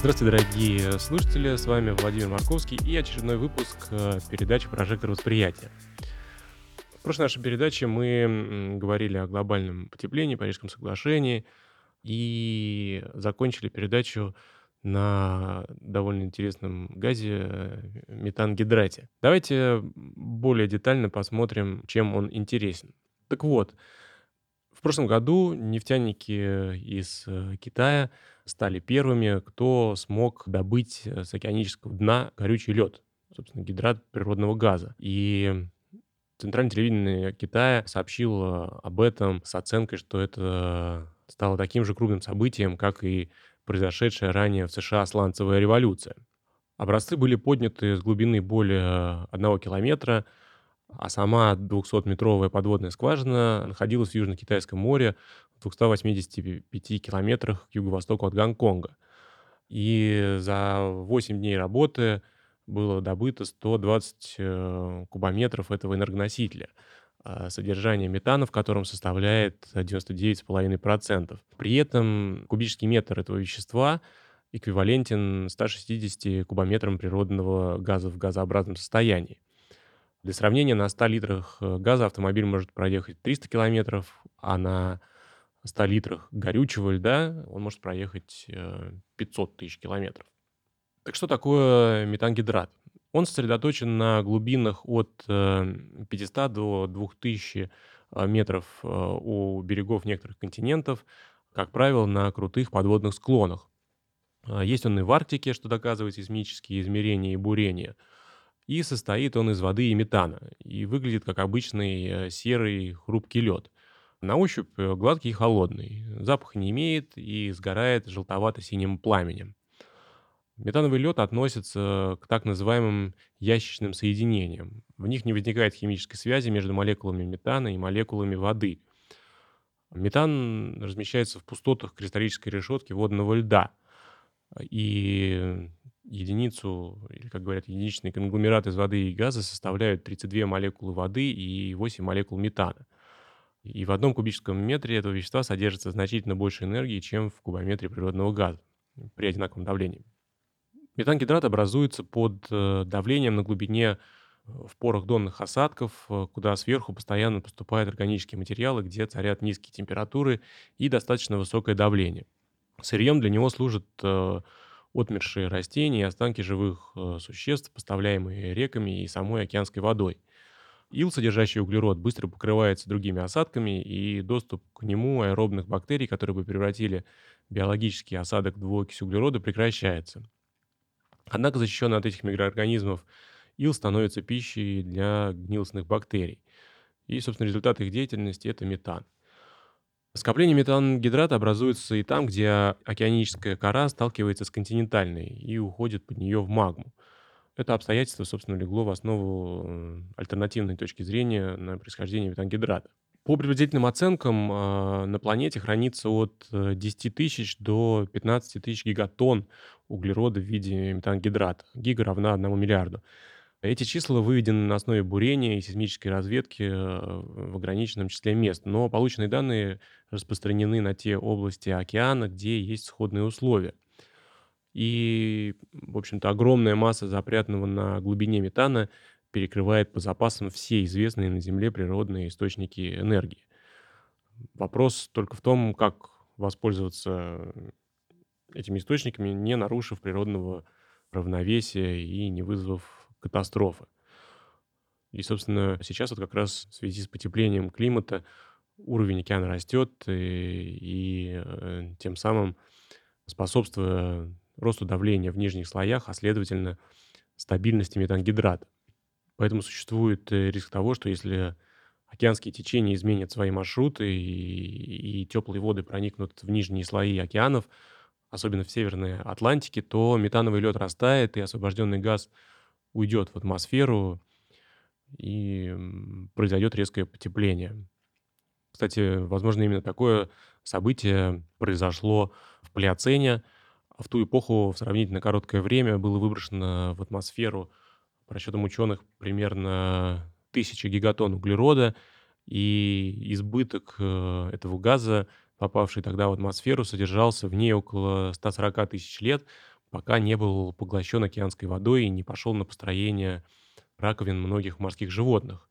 Здравствуйте, дорогие слушатели, с вами Владимир Марковский и очередной выпуск э, передачи «Прожектор восприятия». В прошлой нашей передаче мы говорили о глобальном потеплении, Парижском соглашении и закончили передачу на довольно интересном газе э, метангидрате. Давайте более детально посмотрим, чем он интересен. Так вот, в прошлом году нефтяники из э, Китая стали первыми, кто смог добыть э, с океанического дна горючий лед, собственно, гидрат природного газа. И Центральное телевидение Китая сообщило об этом с оценкой, что это стало таким же крупным событием, как и произошедшая ранее в США сланцевая революция. Образцы были подняты с глубины более одного километра, а сама 200-метровая подводная скважина находилась в Южно-Китайском море в 285 километрах к юго-востоку от Гонконга. И за 8 дней работы было добыто 120 э, кубометров этого энергоносителя. А содержание метана в котором составляет 99,5%. При этом кубический метр этого вещества эквивалентен 160 кубометрам природного газа в газообразном состоянии. Для сравнения, на 100 литрах э, газа автомобиль может проехать 300 километров, а на 100 литрах горючего льда он может проехать 500 э, тысяч километров. Так что такое метангидрат? Он сосредоточен на глубинах от 500 э, до 2000 метров у берегов некоторых континентов, как правило, на крутых подводных склонах. Есть он и в Арктике, что доказывает сейсмические измерения и бурения – и состоит он из воды и метана, и выглядит как обычный э, серый хрупкий лед. На ощупь э, гладкий и холодный, запаха не имеет и сгорает желтовато-синим пламенем. Метановый лед относится к так называемым ящичным соединениям. В них не возникает химической связи между молекулами метана и молекулами воды. Метан размещается в пустотах кристаллической решетки водного льда. И единицу, или, как говорят, единичный конгломерат из воды и газа составляют 32 молекулы воды и 8 молекул метана. И в одном кубическом метре этого вещества содержится значительно больше энергии, чем в кубометре природного газа при одинаковом давлении. Метангидрат образуется под э, давлением на глубине э, в порах донных осадков, э, куда сверху постоянно поступают органические материалы, где царят низкие температуры и достаточно высокое давление. Сырьем для него служат отмершие растения и останки живых э, существ, поставляемые реками и самой океанской водой. Ил, содержащий углерод, быстро покрывается другими осадками, и доступ к нему аэробных бактерий, которые бы превратили биологический осадок в двуокись углерода, прекращается. Однако защищенный от этих микроорганизмов ил становится пищей для гнилостных бактерий. И, собственно, результат их деятельности – это метан – Скопление метангидрата образуется и там, где океаническая кора сталкивается с континентальной и уходит под нее в магму. Это обстоятельство, собственно, легло в основу э, альтернативной точки зрения на происхождение метангидрата. По приблизительным оценкам, а, на планете хранится от 10 э, тысяч до 15 тысяч гигатонн углерода в виде метангидрата. Гига равна 1 миллиарду. Эти числа выведены на основе бурения и сейсмической разведки э, в ограниченном числе мест, но полученные данные распространены на те области океана, где есть сходные условия. И, в общем-то, огромная масса запрятанного на глубине метана перекрывает по запасам все известные на Земле природные источники энергии. Вопрос только в том, как воспользоваться этими источниками, не нарушив природного равновесия и не вызвав катастрофы. И, собственно, сейчас вот как раз в связи с потеплением климата уровень океана растет, и, и э, тем самым способствуя росту давления в нижних слоях, а следовательно стабильности метангидрата. Поэтому существует э, риск того, что если океанские течения изменят свои маршруты и, и теплые воды проникнут в нижние слои океанов, особенно в Северной Атлантике, то метановый лед растает, и освобожденный газ уйдет в атмосферу, и произойдет резкое потепление. Кстати, возможно, именно такое событие произошло в Плеоцене. В ту эпоху в сравнительно короткое время было выброшено в атмосферу, по расчетам ученых, примерно 1000 гигатонн углерода, и избыток э, этого газа, попавший тогда в атмосферу, содержался в ней около 140 тысяч лет, пока не был поглощен океанской водой и не пошел на построение раковин многих морских животных,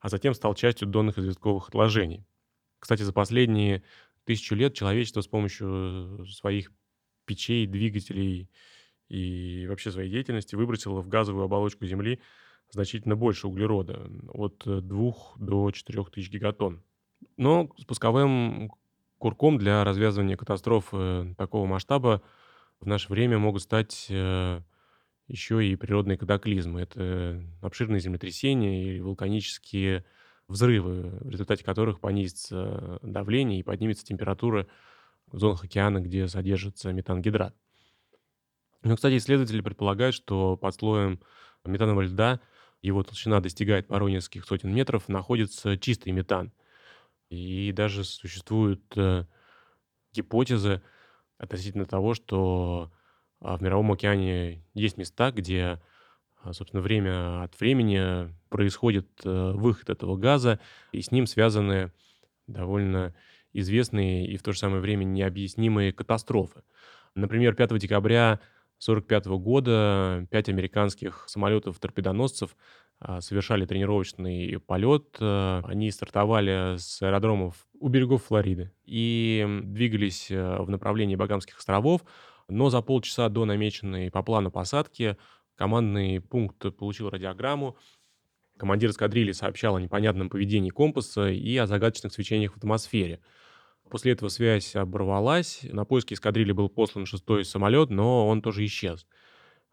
а затем стал частью донных известковых отложений. Кстати, за последние тысячу лет человечество с помощью своих печей, двигателей и вообще своей деятельности выбросило в газовую оболочку Земли значительно больше углерода, от 2 до 4 тысяч гигатонн. Но спусковым курком для развязывания катастроф такого масштаба в наше время могут стать э, еще и природные катаклизмы. Это обширные землетрясения и вулканические взрывы, в результате которых понизится давление и поднимется температура в зонах океана, где содержится метангидрат. Ну, кстати, исследователи предполагают, что под слоем метанового льда его толщина достигает порой нескольких сотен метров, находится чистый метан. И даже существуют э, гипотезы относительно того, что а, в Мировом океане есть места, где, а, собственно, время от времени происходит э, выход этого газа, и с ним связаны довольно известные и в то же самое время необъяснимые катастрофы. Например, 5 декабря 1945 года пять американских самолетов-торпедоносцев совершали тренировочный полет. Э, они стартовали с аэродромов у берегов Флориды и двигались э, в направлении Багамских островов, но за полчаса до намеченной по плану посадки командный пункт получил радиограмму. Командир эскадрильи сообщал о непонятном поведении компаса и о загадочных свечениях в атмосфере. После этого связь оборвалась. На поиски эскадрильи был послан шестой самолет, но он тоже исчез.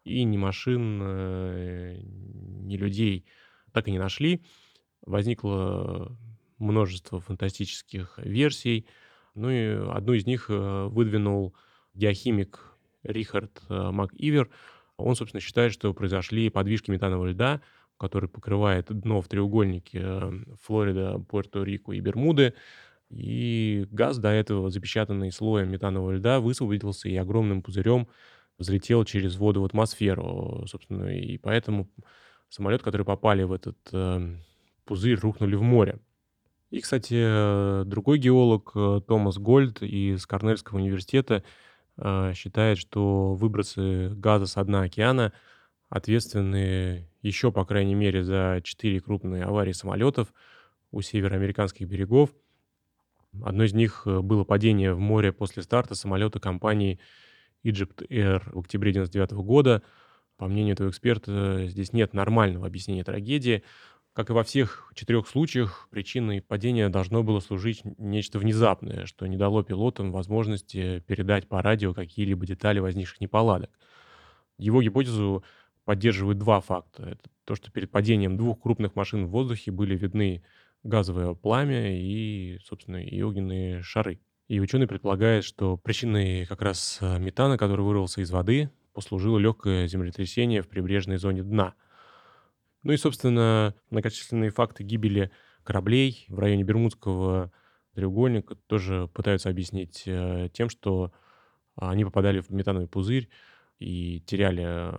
И ни машин, э, ни людей так и не нашли. Возникло множество фантастических версий. Ну и одну из них э, выдвинул геохимик Рихард э, МакИвер. Он, собственно, считает, что произошли подвижки метанового льда, который покрывает дно в треугольнике Флорида, Пуэрто-Рико и Бермуды. И газ, до этого запечатанный слоем метанового льда, высвободился и огромным пузырем взлетел через воду в атмосферу, собственно, и поэтому самолет, который попали в этот э, пузырь, рухнули в море. И, кстати, другой геолог Томас Гольд из Корнельского университета а, считает, что выбросы газа с дна океана ответственны еще, по крайней мере, за четыре крупные аварии самолетов у североамериканских берегов. Одно из них э, было падение в море после старта самолета компании Egypt Air в октябре 1999 года. По мнению этого эксперта, здесь нет нормального объяснения трагедии. Как и во всех четырех случаях, причиной падения должно было служить нечто внезапное, что не дало пилотам возможности передать по радио какие-либо детали возникших неполадок. Его гипотезу поддерживают два факта. Это то, что перед падением двух крупных машин в воздухе были видны газовое пламя и, собственно, и огненные шары. И ученый предполагает, что причиной как раз э, метана, который вырвался из воды, послужило легкое землетрясение в прибрежной зоне дна – ну и, собственно, многочисленные факты гибели кораблей в районе Бермудского треугольника тоже пытаются объяснить э, тем, что они попадали в метановый пузырь и теряли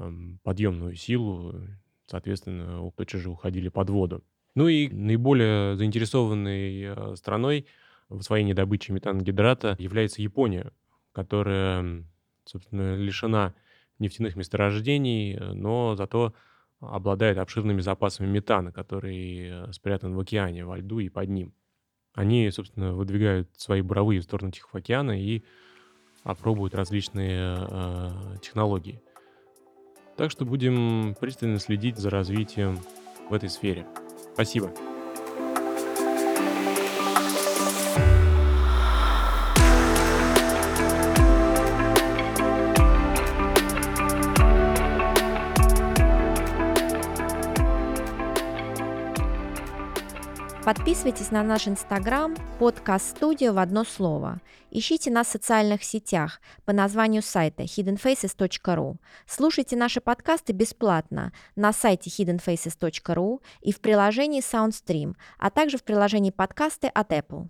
подъемную силу, соответственно, тотчас же уходили под воду. Ну и наиболее заинтересованной э, страной в освоении добычи метангидрата является Япония, которая, собственно, лишена нефтяных месторождений, но зато обладает обширными запасами метана, который э, спрятан в океане, во льду и под ним. Они, собственно, выдвигают свои буровые в сторону Тихого океана и опробуют различные э, технологии. Так что будем пристально следить за развитием в этой сфере. Спасибо. Подписывайтесь на наш инстаграм подкаст студия в одно слово. Ищите нас в социальных сетях по названию сайта hiddenfaces.ru. Слушайте наши подкасты бесплатно на сайте hiddenfaces.ru и в приложении SoundStream, а также в приложении подкасты от Apple.